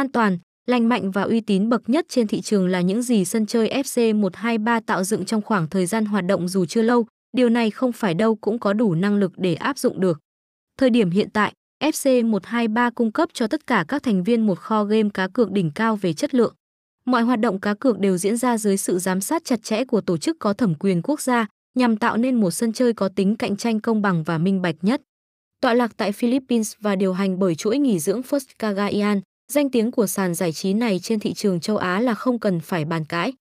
An toàn, lành mạnh và uy tín bậc nhất trên thị trường là những gì sân chơi FC 123 tạo dựng trong khoảng thời gian hoạt động dù chưa lâu, điều này không phải đâu cũng có đủ năng lực để áp dụng được. Thời điểm hiện tại, FC 123 cung cấp cho tất cả các thành viên một kho game cá cược đỉnh cao về chất lượng. Mọi hoạt động cá cược đều diễn ra dưới sự giám sát chặt chẽ của tổ chức có thẩm quyền quốc gia, nhằm tạo nên một sân chơi có tính cạnh tranh công bằng và minh bạch nhất. Tọa lạc tại Philippines và điều hành bởi chuỗi nghỉ dưỡng First Cagayan, danh tiếng của sàn giải trí này trên thị trường châu Á là không cần phải bàn cãi.